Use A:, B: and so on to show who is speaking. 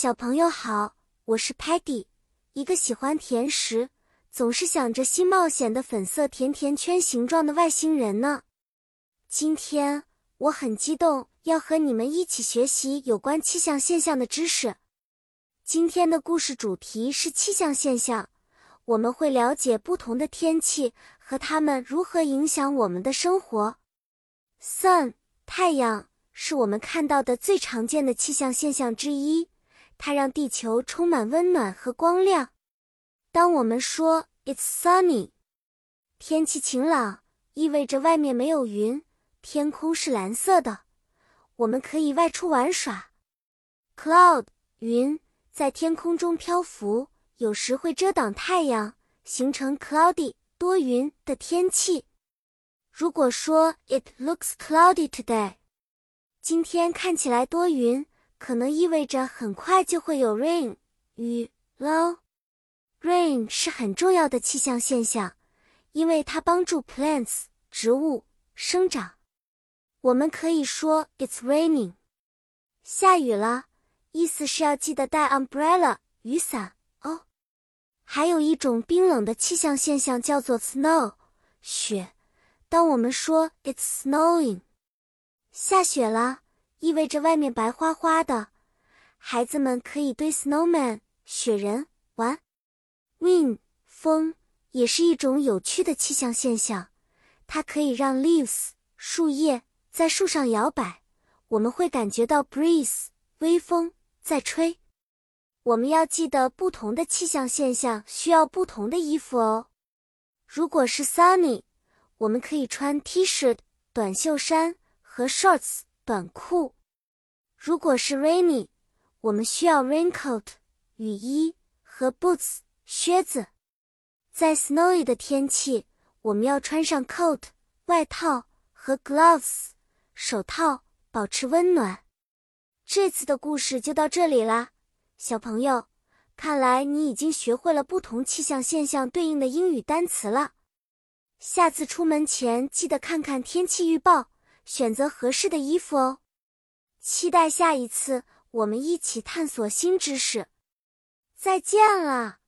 A: 小朋友好，我是 Patty，一个喜欢甜食、总是想着新冒险的粉色甜甜圈形状的外星人呢。今天我很激动，要和你们一起学习有关气象现象的知识。今天的故事主题是气象现象，我们会了解不同的天气和它们如何影响我们的生活。Sun，太阳，是我们看到的最常见的气象现象之一。它让地球充满温暖和光亮。当我们说 "It's sunny"，天气晴朗，意味着外面没有云，天空是蓝色的，我们可以外出玩耍。Cloud 云在天空中漂浮，有时会遮挡太阳，形成 cloudy 多云的天气。如果说 "It looks cloudy today"，今天看起来多云。可能意味着很快就会有 rain 雨喽。Rain 是很重要的气象现象，因为它帮助 plants 植物生长。我们可以说 It's raining，下雨了，意思是要记得带 umbrella 雨伞哦。还有一种冰冷的气象现象叫做 snow 雪。当我们说 It's snowing，下雪了。意味着外面白花花的，孩子们可以堆 snowman 雪人玩。Wind 风也是一种有趣的气象现象，它可以让 leaves 树叶在树上摇摆，我们会感觉到 breeze 微风在吹。我们要记得，不同的气象现象需要不同的衣服哦。如果是 sunny，我们可以穿 T-shirt 短袖衫和 shorts。短裤。如果是 rainy，我们需要 raincoat 雨衣和 boots 靴子。在 snowy 的天气，我们要穿上 coat 外套和 gloves 手套，保持温暖。这次的故事就到这里啦，小朋友，看来你已经学会了不同气象现象对应的英语单词了。下次出门前记得看看天气预报。选择合适的衣服哦！期待下一次我们一起探索新知识。再见了。